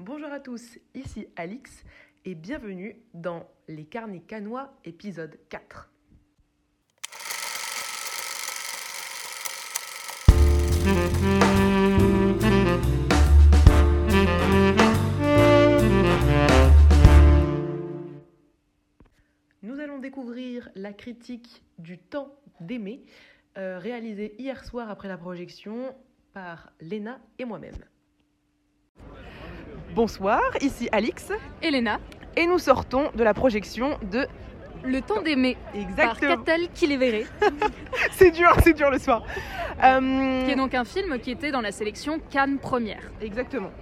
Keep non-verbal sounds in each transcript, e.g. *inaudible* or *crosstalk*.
Bonjour à tous, ici Alix et bienvenue dans Les Carnets Canois épisode 4. Nous allons découvrir la critique du temps d'aimer, euh, réalisée hier soir après la projection par Léna et moi-même. Bonsoir, ici Alix Elena, et nous sortons de la projection de Le temps d'aimer par Exactement. Catel qui les verrait, *laughs* C'est dur, c'est dur le soir. Euh, qui est donc un film qui était dans la sélection Cannes première. Exactement.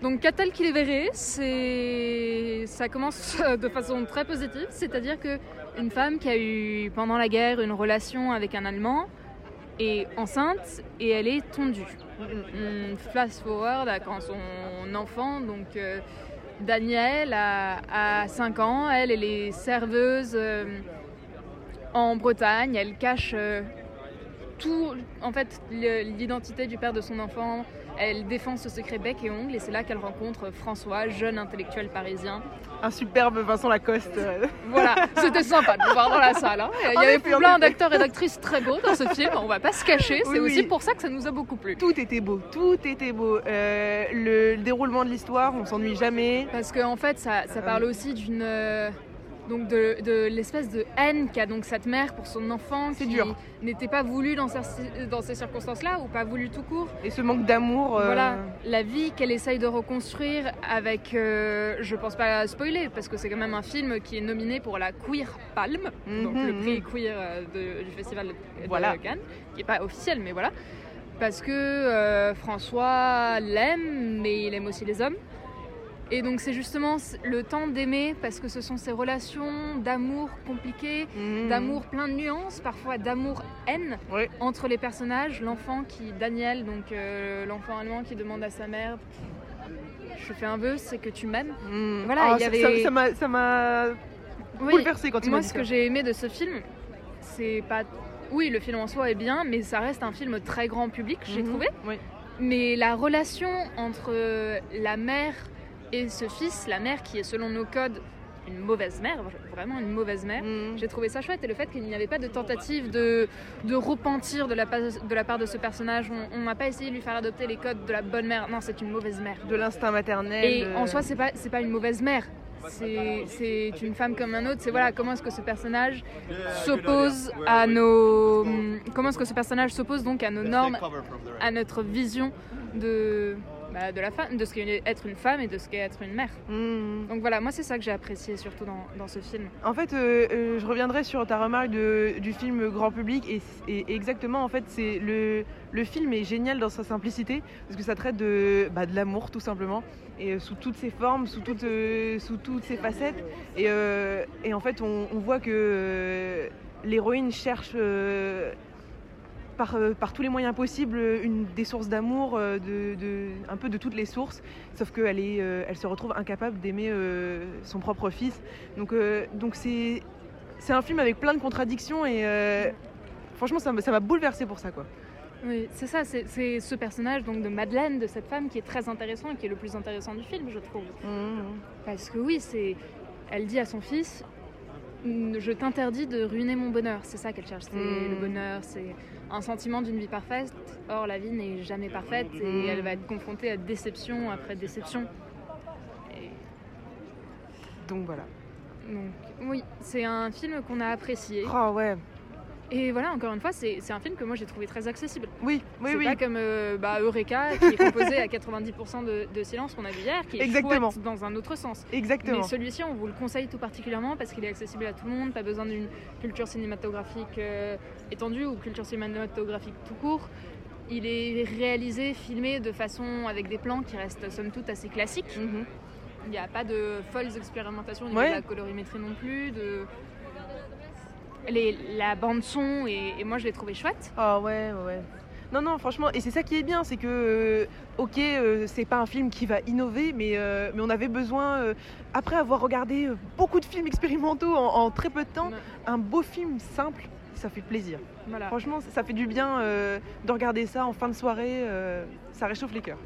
Donc Catel verrait, c'est ça commence *laughs* de façon très positive, c'est-à-dire que une femme qui a eu pendant la guerre une relation avec un Allemand est enceinte et elle est tondue. On flash forward à quand son enfant, donc euh, a, a 5 ans. Elle, est serveuse euh, en Bretagne. Elle cache euh, tout, en fait, l'identité du père de son enfant. Elle défend ce secret bec et ongle et c'est là qu'elle rencontre François, jeune intellectuel parisien. Un superbe Vincent Lacoste. euh, Voilà, c'était sympa de le voir dans la salle. hein. Il y En avait effet, plein d'acteurs et d'actrices très beaux dans ce film, on va pas se cacher. C'est Oui, aussi oui. pour ça que ça nous a beaucoup plu. Tout était beau, tout était beau. Euh, le, le déroulement de l'histoire, on s'ennuie jamais. Parce qu'en en fait, ça, ça parle aussi d'une. Donc de, de l'espèce de haine qu'a donc cette mère pour son enfant qui n'était pas voulu dans, ces- dans ces circonstances-là ou pas voulu tout court. Et ce manque d'amour. euh, Voilà, la vie qu'elle essaye de reconstruire avec, euh, je pense pas spoiler, parce que c'est quand même un film qui est nominé pour la Queer Palme, donc Mhm, le prix mhm. queer euh, de- du festival de, de Voilà. Cannes, qui est pas officiel, mais voilà. Parce que euh, François l'aime, mais il aime aussi les hommes. Et donc c'est justement le temps d'aimer, parce que ce sont ces relations d'amour compliquées, mhm. d'amour plein de nuances, parfois d'amour-haine entre les personnages. L'enfant qui, Daniel, donc euh, l'enfant allemand qui demande à sa mère Je fais un vœu, c'est que tu m'aimes. Mhm. Voilà, Ah, il y avait- ça- m'a- ça m'a Oui, bouleversé quand m'a moi dit ce ça. que j'ai aimé de ce film, c'est pas. Oui, le film en soi est bien, mais ça reste un film très grand public, j'ai Mhm. trouvé. Oui. Mais la relation entre la mère et ce fils, la mère qui est selon nos codes une mauvaise mère, vraiment une mauvaise mère, Mhm. J'ai trouvé ça chouette et le fait qu'il n'y avait pas de tentative de, de repentir de la, pa- de la part de ce personnage. On- n'a pas essayé de lui faire adopter les codes de la bonne mère. Non, c'est une mauvaise mère. De l'instinct maternel. Et en soi, c'est pas, pas une mauvaise mère. C'est c'est une femme comme un autre. C'est voilà, comment est-ce que ce personnage s'oppose à nos. Comment est-ce que ce personnage s'oppose donc à nos normes, à notre vision de, bah, de la femme, de ce qu'est être une femme et de ce qu'est être une mère. Mhm. Donc voilà, moi c'est ça que j'ai apprécié surtout dans, dans ce film. En fait, euh, euh, je reviendrai sur ta remarque de- du film grand public et, et exactement, en fait, c'est le, le film est génial dans sa simplicité parce que ça traite de, bah, de l'amour tout simplement et euh, sous toutes ses formes, sous toutes, sous toutes ses facettes et, et en fait, on, on voit que l'héroïne cherche euh, par, euh, par tous les moyens possibles une, des sources d'amour, euh, de, de- un peu de toutes les sources, sauf qu'elle est, euh, elle se retrouve incapable d'aimer euh, son propre fils. Donc, euh, donc c'est, c'est un film avec plein de contradictions et euh, franchement, ça m'a, ça m'a bouleversé pour ça. Quoi. Oui, c'est ça, c'est c'est ce personnage donc de Madeleine, de cette femme qui est très intéressant et qui est le plus intéressant du film, je trouve. Parce que oui, c'est, elle dit à son fils, je t'interdis de ruiner mon bonheur. C'est ça qu'elle cherche, c'est Mm. le bonheur, c'est un sentiment d'une vie parfaite. Or, la vie n'est jamais parfaite et Mm. elle va être confrontée à déception après déception. Et Donc voilà. donc, oui, c'est un film qu'on a apprécié. Oh ouais. Et voilà, encore une fois, c'est un film que moi j'ai trouvé très accessible. Oui, oui, c'est oui. pas comme euh, bah, Eureka qui est composé à 90% de, de silence qu'on a vu hier, qui est Exactement. dans un autre sens. Exactement. Mais celui-ci, on vous le conseille tout particulièrement parce qu'il est accessible à tout le monde, pas besoin d'une culture cinématographique euh, étendue ou culture cinématographique tout court. Il est réalisé, filmé de façon avec des plans qui restent somme toute assez classiques. Mhm. Il n'y a pas de folles expérimentations au niveau Ouais. de la colorimétrie non plus. De... Les, la bande son et, et moi je l'ai trouvé chouette. Ah ouais, ouais, ouais. Non, non, franchement, et c'est ça qui est bien, c'est que, euh, ok, euh, c'est pas un film qui va innover, mais, euh, mais on avait besoin, euh, après avoir regardé beaucoup de films expérimentaux en, en très peu de temps, un beau film simple, ça fait plaisir. Voilà. Franchement, ça fait du bien de regarder ça en fin de soirée, ça réchauffe les cœurs.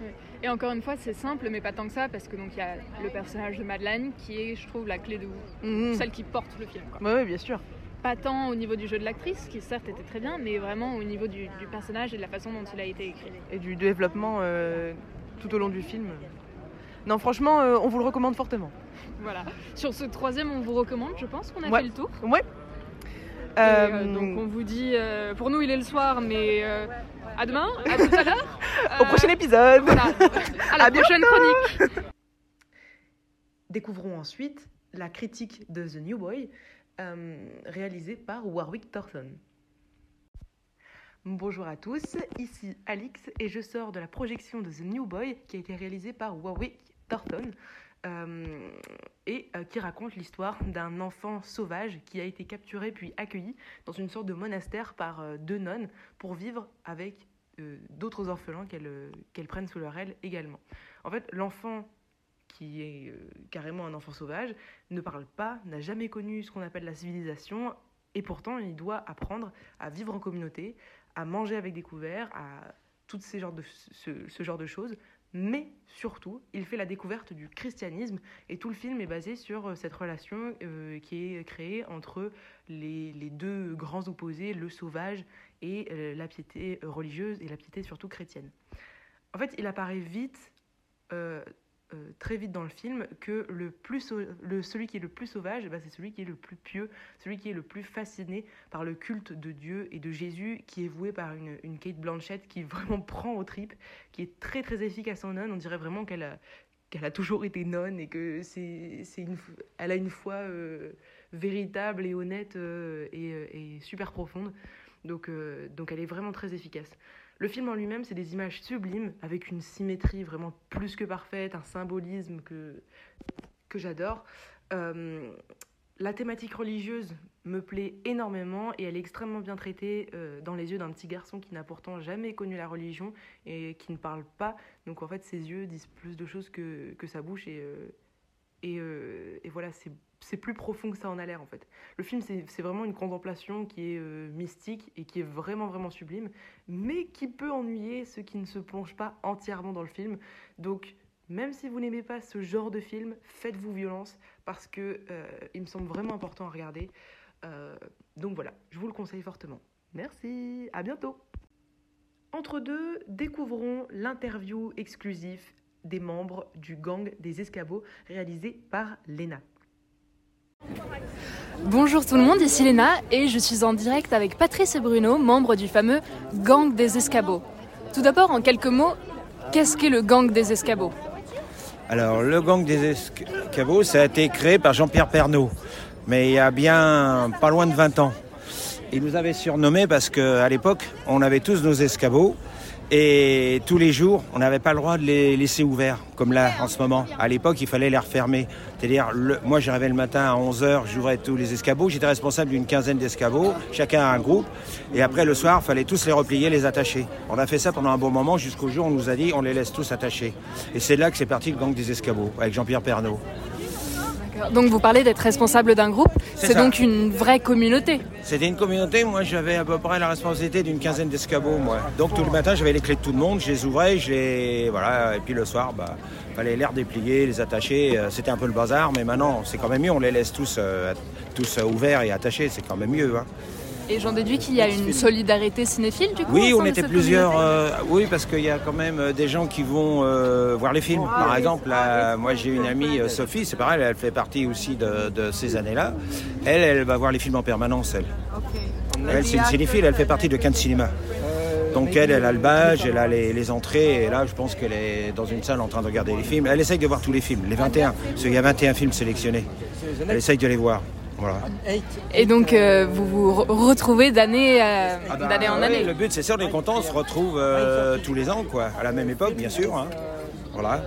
Et encore une fois, c'est simple, mais pas tant que ça, parce que donc il y a le personnage de Madeleine qui est, je trouve, la clé de Mhm. celle qui porte le film. ouais, bien sûr. Pas tant au niveau du jeu de l'actrice, qui certes était très bien, mais vraiment au niveau du, du personnage et de la façon dont il a été écrit. Et du développement euh, tout au long du film. Non, franchement, euh, on vous le recommande fortement. Voilà. Sur ce troisième, on vous recommande, je pense qu'on a Ouais. fait le tour. Ouais. Et, Euh, donc on vous dit, pour nous il est le soir, mais à demain, à tout à l'heure. *laughs* Au prochain épisode Voilà. À la À prochaine chronique. *laughs* Découvrons ensuite la critique de The New Boy, euh, réalisée par Warwick Thornton. Bonjour à tous, ici Alix et je sors de la projection de The New Boy qui a été réalisée par Warwick Thornton euh, et euh, qui raconte l'histoire d'un enfant sauvage qui a été capturé puis accueilli dans une sorte de monastère par deux nonnes pour vivre avec d'autres orphelins qu'elles qu'elles prennent sous leur aile également. En fait, l'enfant qui est euh, carrément un enfant sauvage, ne parle pas, n'a jamais connu ce qu'on appelle la civilisation, et pourtant il doit apprendre à vivre en communauté, à manger avec des couverts, à tout ces genres de, ce, genre de choses. Mais surtout, il fait la découverte du christianisme et tout le film est basé sur euh, cette relation euh, qui est créée entre les, les deux grands opposés, le sauvage et la piété religieuse et la piété surtout chrétienne. En fait, il apparaît vite euh, très vite dans le film que le plus le, celui qui est le plus sauvage, bah, c'est celui qui est le plus pieux, celui qui est le plus fasciné par le culte de Dieu et de Jésus, qui est voué par une, Kate Blanchett qui *laughs* vraiment prend aux tripes, qui est très très efficace en nonne. On dirait vraiment qu'elle a, a toujours été nonne et que c'est, une, elle a une foi euh, véritable et honnête euh, et, et super profonde. Donc, donc elle est vraiment très efficace. Le film en lui-même, c'est des images sublimes, avec une symétrie vraiment plus que parfaite, un symbolisme que, j'adore. Euh, la thématique religieuse me plaît énormément et elle est extrêmement bien traitée euh, dans les yeux d'un petit garçon qui n'a pourtant jamais connu la religion et qui ne parle pas. Donc en fait, ses yeux disent plus de choses que, que sa bouche et, euh, et, euh, et voilà, c'est plus profond que ça en a l'air en fait. Le film, c'est vraiment une contemplation qui est euh, mystique et qui est vraiment, vraiment sublime, mais qui peut ennuyer ceux qui ne se plongent pas entièrement dans le film. Donc, même si vous n'aimez pas ce genre de film, faites-vous violence parce que euh, il me semble vraiment important à regarder. Donc voilà, je vous le conseille fortement. Merci, à bientôt. Entre deux, découvrons l'interview exclusive des membres du gang des escabeaux réalisé par Lena. Bonjour tout le monde, ici Léna et je suis en direct avec Patrice et Bruno, membres du fameux Gang des Escabeaux. Tout d'abord, en quelques mots, qu'est-ce qu'est le Gang des Escabeaux? Alors, le gang des escabeaux, ça a été créé par Jean-Pierre Pernaud, mais il y a bien pas loin de 20 ans. Il nous avait surnommé parce qu'à l'époque, on avait tous nos escabeaux et tous les jours, on n'avait pas le droit de les laisser ouverts, comme là en ce moment. À l'époque, il fallait les refermer. C'est-à-dire, le- moi j'arrivais le matin à 11h, j'ouvrais tous les escabeaux, j'étais responsable d'une quinzaine d'escabeaux, chacun un groupe, et après le soir, il fallait tous les replier, les attacher. On a fait ça pendant un bon moment, jusqu'au jour où on nous a dit on les laisse tous attachés. Et c'est là que c'est parti le gang des escabeaux, avec Jean-Pierre Pernaud. Donc vous parlez d'être responsable d'un groupe, C'est donc une vraie communauté. C'était une communauté, moi j'avais à peu près la responsabilité d'une quinzaine d'escabeaux, moi. Donc tous les matins j'avais les clés de tout le monde, je les ouvrais, je les... Voilà, et puis le soir, bah, fallait les redéplier, les attacher, euh, c'était un peu le bazar, mais maintenant c'est quand même mieux, on les laisse tous, euh, tous euh, ouverts et attachés, c'est quand même mieux. hein. Et j'en déduis qu'il y a une solidarité cinéphile du coup Oui, on était plusieurs. euh, oui, parce qu'il y a quand même euh, des gens qui vont euh, voir les films. Par exemple, là, moi j'ai une amie, Sophie, c'est pareil, elle fait partie aussi de, de ces années-là. Elle, elle va voir les films en permanence, elle. Elle, c'est une cinéphile, elle fait partie de Cannes Cinéma. Donc elle, elle a le badge, elle a les, les entrées, et là je pense qu'elle est dans une salle en train de regarder les films. Elle essaye de voir tous les films, les 21, parce qu'il y a 21 films sélectionnés. Elle essaye de les voir. Voilà. Et donc euh, vous vous re- retrouvez d'année euh, d'année en Ouais, année. Le but, c'est sûr, on est content, on se retrouve euh, tous les ans, quoi, à la même époque, bien sûr. hein. Voilà.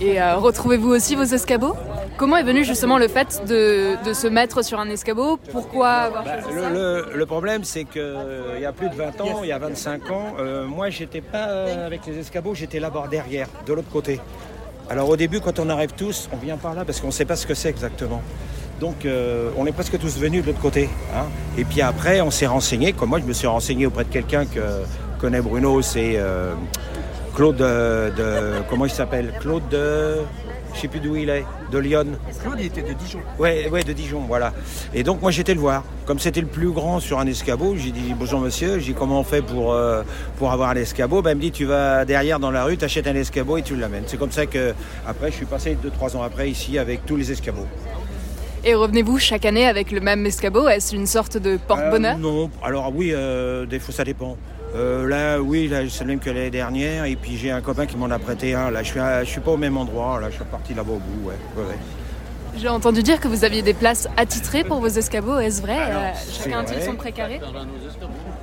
Et retrouvez-vous aussi vos escabeaux? Comment est venu justement le fait de, de se mettre sur un escabeau? Pourquoi avoir choisi ça? Le, le- le problème, c'est qu'il y a plus de 20 ans, il y a 25 ans, moi, j'étais pas avec les escabeaux, j'étais là-bas derrière, de l'autre côté. Alors au début, quand on arrive tous, on vient par là parce qu'on ne sait pas ce que c'est exactement. Donc euh, on est presque tous venus de l'autre côté. hein. Et puis après, on s'est renseigné, comme moi je me suis renseigné auprès de quelqu'un que connaît Bruno, c'est euh, Claude de, de- comment il s'appelle? Claude de je sais plus d'où il est, de Lyon. Claude, il était de Dijon. Ouais, ouais, de Dijon, voilà. Et donc moi j'étais le voir. Comme c'était le plus grand sur un escabeau, j'ai dit bonjour monsieur, j'ai dit comment on fait pour, euh, pour avoir un escabeau? Ben, Il me dit tu vas derrière dans la rue, tu achètes un escabeau et tu l'amènes. C'est comme ça que après je suis passé 2-3 ans après ici avec tous les escabeaux. Et revenez-vous chaque année avec le même escabeau? Est-ce une sorte de porte-bonheur? Euh, Non, alors oui, euh, des fois ça dépend. Euh, là, oui, là, c'est le même que l'année dernière. Et puis j'ai un copain qui m'en a prêté un. Là, je suis, à- je suis pas au même endroit. Là, je suis parti là-bas au bout. Ouais, ouais, ouais. J'ai entendu dire que vous aviez des places attitrées pour vos escabeaux. Est-ce vrai? Alors, Chacun a-t-il son précaré?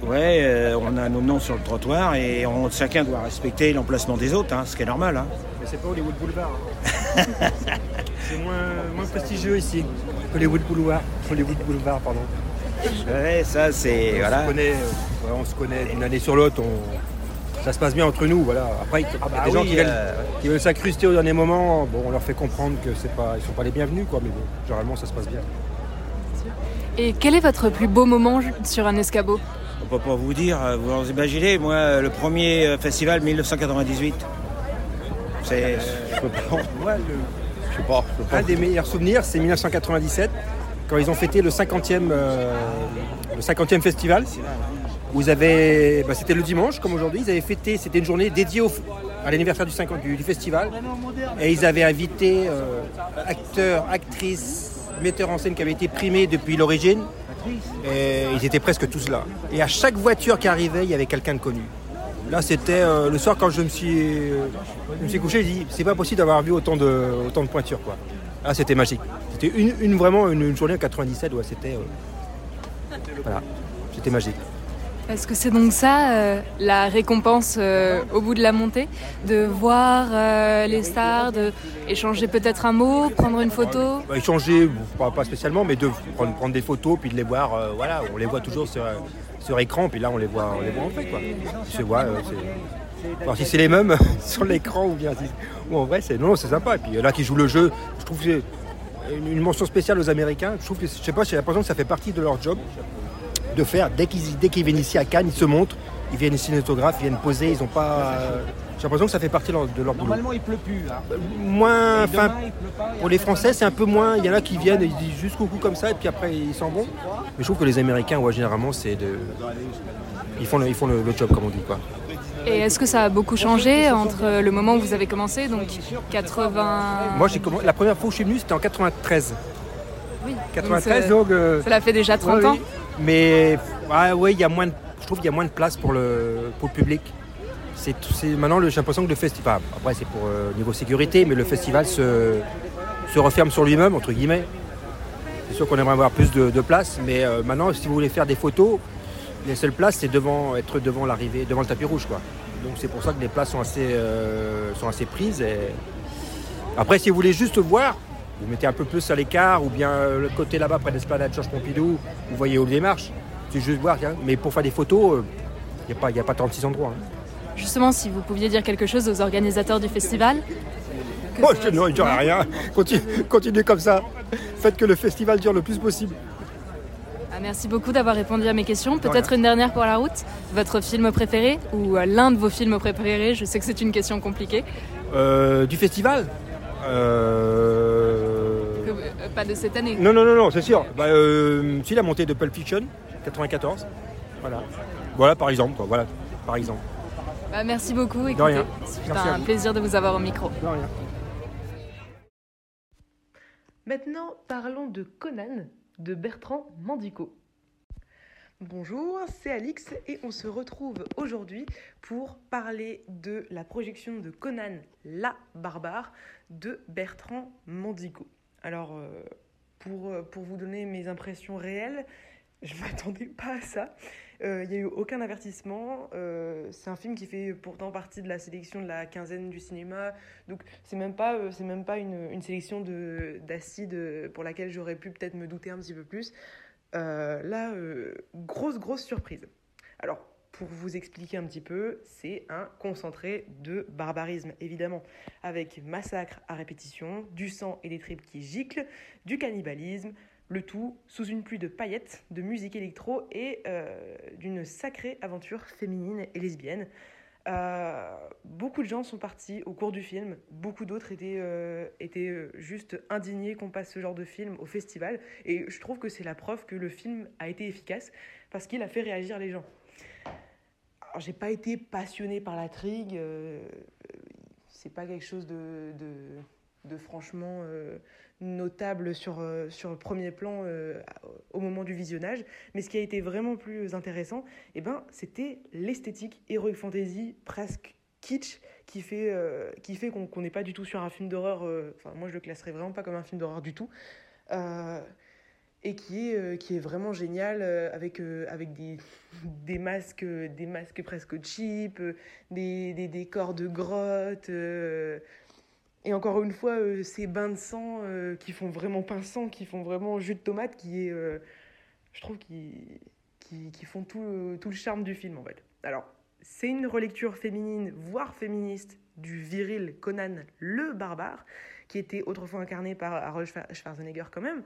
Ouais, euh, on a nos noms sur le trottoir et on, chacun doit respecter l'emplacement des autres, hein, ce qui est normal. Hein. Mais c'est pas Hollywood Boulevard. hein. *laughs* c'est moins, moins prestigieux ici. Hollywood Boulevard. Hollywood Boulevard, pardon. Ouais, ça c'est On, voilà. se connaît, euh, ouais, on se connaît d'une année sur l'autre. on- Ça se passe bien entre nous. Voilà. Après, il y a Ah des gens qui veulent, euh, qui veulent s'incruster au dernier moment. Bon, on leur fait comprendre que c'est pas, ils sont pas les bienvenus, quoi. Mais bon, généralement, ça se passe bien. Et quel est votre plus beau moment sur un escabeau? On peut pas vous dire. euh, Vous imaginez, moi, le premier festival 1998. C'est. je peux pas- Moi, le- Un des meilleurs souvenirs, c'est 1997, quand ils ont fêté le 50e, euh, le 50e festival. Bah, c'était le dimanche, comme aujourd'hui. Ils avaient fêté, c'était une journée dédiée à l'anniversaire du, 50 du, du festival. Et ils avaient invité euh, acteurs, actrices, metteurs en scène qui avaient été primés depuis l'origine. Et ils étaient presque tous là. Et à chaque voiture qui arrivait, il y avait quelqu'un de connu. Là, c'était euh, le soir quand je me suis, je me suis couché, j'ai dit c'est pas possible d'avoir vu autant de, autant de pointures. Quoi. Là, c'était magique. C'était une, une- vraiment une, une journée en 97, ouais, c'était. euh, voilà, c'était magique. Est-ce que c'est donc ça euh, la récompense euh, au bout de la montée De voir euh, les stars, de échanger peut-être un mot, prendre une photo? Bah, échanger, pas, pas spécialement, mais de prendre, prendre des photos, puis de les voir. voilà, on les voit toujours sur, sur écran, puis là, on les voit, on les voit en fait. Quoi. Se voit, euh, si c'est les mêmes *laughs* sur l'écran ou bien ou en vrai, c'est non, c'est sympa. Et puis euh, là, qui jouent le jeu, je trouve que c'est une, mention spéciale aux Américains. Je trouve que, je sais pas, j'ai l'impression que ça fait partie de leur job de faire dès qu'ils viennent ici à Cannes, ils se montrent, ils viennent ici en autographe, ils viennent poser, ils ont pas. Euh, j'ai l'impression que ça fait partie de leur, de leur boulot. Normalement, il pleut plus. hein. Moins, enfin, pleut pas, pour les Français, c'est un peu moins. Il y en a qui viennent et ils disent juste coucou comme ça et puis après ils s'en vont. Mais je trouve que les Américains, ouais, généralement, c'est de. Ils font, le, ils font le, le job, comme on dit. Quoi. Et est-ce que ça a beaucoup changé entre le moment où vous avez commencé, donc 80... Moi, j'ai comm- la première fois où je suis venu, c'était en 93. Oui, 93, donc donc. euh, ça, cela fait déjà 30 ouais, ans. oui. Mais ouais, ouais, il y a moins de, je trouve qu'il y a moins de place pour le, pour le public. C'est, maintenant, j'ai l'impression que le festival. Après, c'est pour euh, niveau sécurité, mais le festival se, se referme sur lui-même, entre guillemets. C'est sûr qu'on aimerait avoir plus de, de place, mais euh, maintenant, si vous voulez faire des photos, les seules places, c'est devant, être devant l'arrivée, devant le tapis rouge, quoi. Donc c'est pour ça que les places sont assez, euh, sont assez prises. Après, si vous voulez juste voir, vous mettez un peu plus à l'écart, ou bien le côté là-bas, près de l'esplanade Georges Pompidou, vous voyez où les marches. C'est juste voir, mais pour faire des photos, il n'y a, a pas 36 endroits. hein. Justement, si vous pouviez dire quelque chose aux organisateurs du festival que Oh, je non, il dure rien. Continue, continuez comme ça. Faites que le festival dure le plus possible. Ah, merci beaucoup d'avoir répondu à mes questions. Peut-être une dernière pour la route. Votre film préféré ou euh, l'un de vos films préférés Je sais que c'est une question compliquée. Euh, du festival Euh, Que- euh, pas de cette année. Non, non, non, non, c'est sûr. Bah, si la montée de Pulp Fiction, 94. Voilà. Voilà, par exemple. Quoi. Voilà, par exemple. Bah, merci beaucoup. Écoutez, rien. C'est un plaisir de vous avoir au micro. De rien. Maintenant, parlons de Conan de Bertrand Mandico. Bonjour, c'est Alix et on se retrouve aujourd'hui pour parler de la projection de Conan la barbare de Bertrand Mandico. Alors, euh, pour, euh, pour vous donner mes impressions réelles, je m'attendais pas à ça. Euh, Il n'y a eu aucun avertissement. Euh, c'est un film qui fait pourtant partie de la sélection de la quinzaine du cinéma. Donc c'est même pas, euh, c'est même pas une, une sélection de- d'acide euh, pour laquelle j'aurais pu peut-être me douter un petit peu plus. Euh, là, euh, grosse, grosse surprise. Alors, pour vous expliquer un petit peu, c'est un concentré de barbarisme, évidemment, avec massacre à répétition, du sang et des tripes qui giclent, du cannibalisme, le tout sous une pluie de paillettes, de musique électro et euh, d'une sacrée aventure féminine et lesbienne, Euh, beaucoup de gens sont partis au cours du film, beaucoup d'autres étaient, euh, étaient juste indignés qu'on passe ce genre de film au festival. Et je trouve que c'est la preuve que le film a été efficace parce qu'il a fait réagir les gens. Alors, j'ai pas été passionnée par la trigue, c'est pas quelque chose de, de franchement notable sur, euh, sur le premier plan euh, au moment du visionnage. Mais ce qui a été vraiment plus intéressant, eh ben, c'était l'esthétique Heroic Fantasy presque kitsch qui fait, euh, qui fait qu'on n'est pas du tout sur un film d'horreur. Enfin, moi, je le classerais vraiment pas comme un film d'horreur du tout. et qui est, qui est vraiment génial avec, avec des, des, masques, des masques presque cheap, des, des décors de grottes et encore une fois, euh, ces bains de sang euh, qui font vraiment pain sang, qui font vraiment jus de tomate, qui est, euh, je trouve, qui, qui, qui font tout, tout, le charme du film en fait. Alors, c'est une relecture féminine, voire féministe, du viril Conan le barbare, qui était autrefois incarné par Harold Schwarzenegger quand même.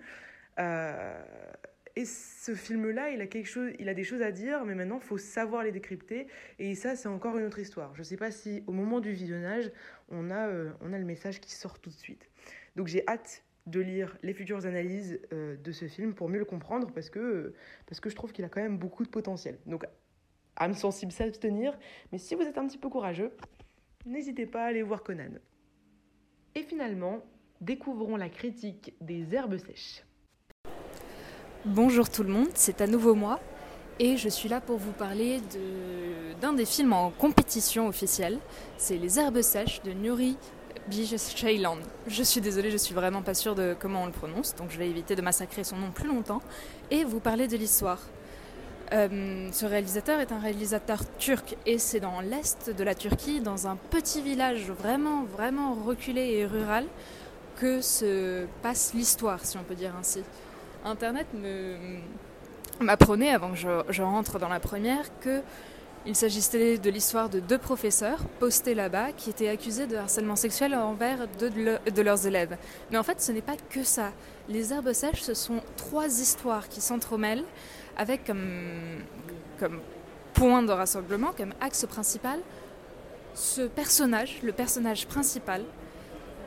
Et ce film-là, il a quelque chose, il a des choses à dire, mais maintenant, faut savoir les décrypter. Et ça, c'est encore une autre histoire. Je ne sais pas si, au moment du visionnage, on a, euh, on a le message qui sort tout de suite. Donc, j'ai hâte de lire les futures analyses euh, de ce film pour mieux le comprendre, parce que, parce que je trouve qu'il a quand même beaucoup de potentiel. Donc, âme sensible, s'abstenir. Mais si vous êtes un petit peu courageux, n'hésitez pas à aller voir Conan. Et finalement, découvrons la critique des herbes sèches. Bonjour tout le monde, c'est à nouveau moi et je suis là pour vous parler d'un des films en compétition officielle. C'est Les Herbes Sèches de Nuri Bilge-Ceylan. Je suis désolée, je suis vraiment pas sûre de comment on le prononce, donc je vais éviter de massacrer son nom plus longtemps et vous parler de l'histoire. Euh, ce réalisateur est un réalisateur turc et c'est dans l'est de la Turquie, dans un petit village vraiment, vraiment reculé et rural, que se passe l'histoire, si on peut dire ainsi. Internet m'apprenait, avant que je, rentre dans la première, que il s'agissait de l'histoire de deux professeurs postés là-bas qui étaient accusés de harcèlement sexuel envers deux de, leurs élèves. Mais en fait, ce n'est pas que ça. Les herbes sèches, ce sont trois histoires qui s'entremêlent avec comme, point de rassemblement, comme axe principal, ce personnage, le personnage principal,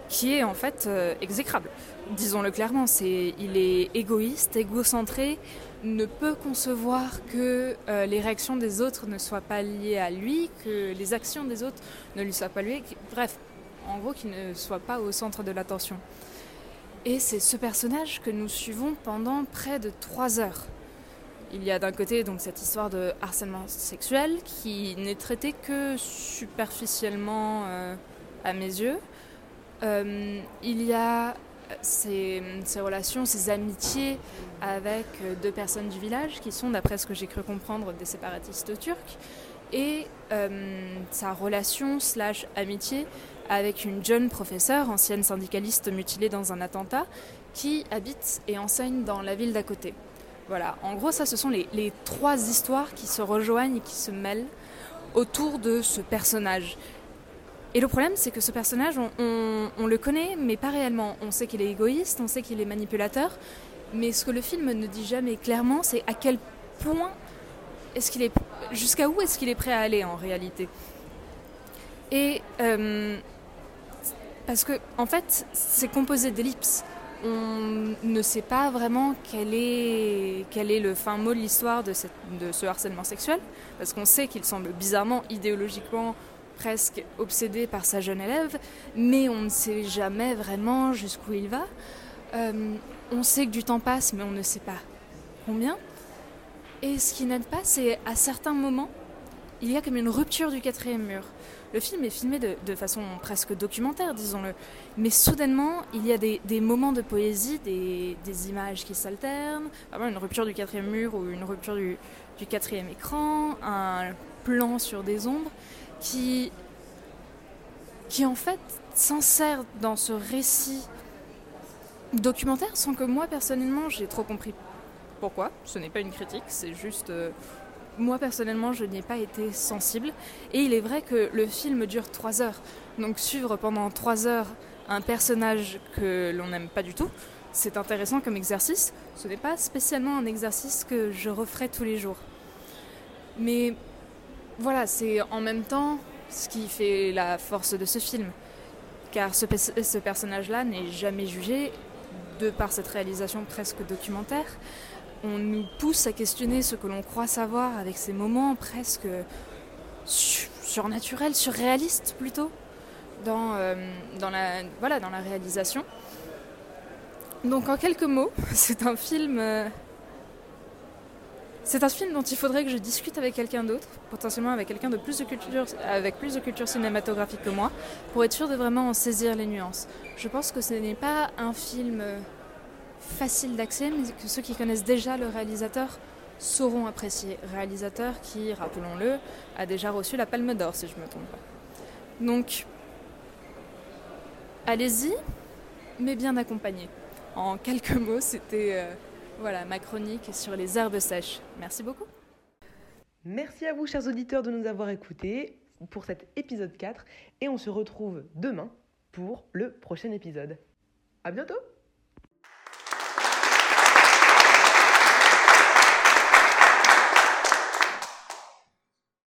qui est en fait euh, exécrable. Disons-le clairement, c'est, il est égoïste, égocentré, ne peut concevoir que euh, les réactions des autres ne soient pas liées à lui, que les actions des autres ne lui soient pas liées, bref, en gros qu'il ne soit pas au centre de l'attention. Et c'est ce personnage que nous suivons pendant près de trois heures. Il y a d'un côté donc cette histoire de harcèlement sexuel qui n'est traitée que superficiellement euh, à mes yeux. Euh, il y a ces, relations, ces amitiés avec deux personnes du village qui sont, d'après ce que j'ai cru comprendre, des séparatistes turcs, et euh, sa relation slash amitié avec une jeune professeure, ancienne syndicaliste mutilée dans un attentat, qui habite et enseigne dans la ville d'à côté. Voilà, en gros, ça, ce sont les trois histoires qui se rejoignent et qui se mêlent autour de ce personnage. Et le problème, c'est que ce personnage, on, le connaît, mais pas réellement. On sait qu'il est égoïste, on sait qu'il est manipulateur, mais ce que le film ne dit jamais clairement, c'est à quel point est-ce qu'il est, jusqu'à où est-ce qu'il est prêt à aller en réalité. Et euh, parce que en fait, c'est composé d'ellipses. On ne sait pas vraiment quel est, quel est le fin mot de l'histoire de, de ce harcèlement sexuel, parce qu'on sait qu'il semble bizarrement idéologiquement presque obsédé par sa jeune élève, mais on ne sait jamais vraiment jusqu'où il va. Euh, on sait que du temps passe, mais on ne sait pas combien. Et ce qui n'aide pas, c'est à certains moments, il y a comme une rupture du quatrième mur. Le film est filmé de, façon presque documentaire, disons-le. Mais soudainement, il y a des, moments de poésie, des, images qui s'alternent, une rupture du quatrième mur ou une rupture du, du quatrième écran, un plan sur des ombres qui, qui en fait s'insère dans ce récit documentaire sans que moi personnellement j'ai trop compris pourquoi. Ce n'est pas une critique, c'est juste euh, moi personnellement je n'y ai pas été sensible. Et il est vrai que le film dure trois heures, donc suivre pendant trois heures un personnage que l'on n'aime pas du tout, c'est intéressant comme exercice. Ce n'est pas spécialement un exercice que je referai tous les jours. Mais voilà, c'est en même temps ce qui fait la force de ce film. Car ce, personnage-là n'est jamais jugé de par cette réalisation presque documentaire. On nous pousse à questionner ce que l'on croit savoir avec ces moments presque surnaturels, surréalistes plutôt, dans, euh, dans la réalisation. Donc en quelques mots, *laughs* c'est un film... Euh, c'est un film dont il faudrait que je discute avec quelqu'un d'autre, potentiellement avec quelqu'un de plus de culture, avec plus de culture cinématographique que moi, pour être sûr de vraiment en saisir les nuances. Je pense que ce n'est pas un film euh, facile d'accès, mais que ceux qui connaissent déjà le réalisateur sauront apprécier. Réalisateur qui, rappelons-le, a déjà reçu la Palme d'Or, si je ne me trompe pas. Donc, allez-y, mais bien accompagné. En quelques mots, c'était... Euh, voilà, ma chronique sur les herbes sèches. Merci beaucoup. Merci à vous, chers auditeurs, de nous avoir écoutés pour cet épisode 4 et on se retrouve demain pour le prochain épisode. À bientôt!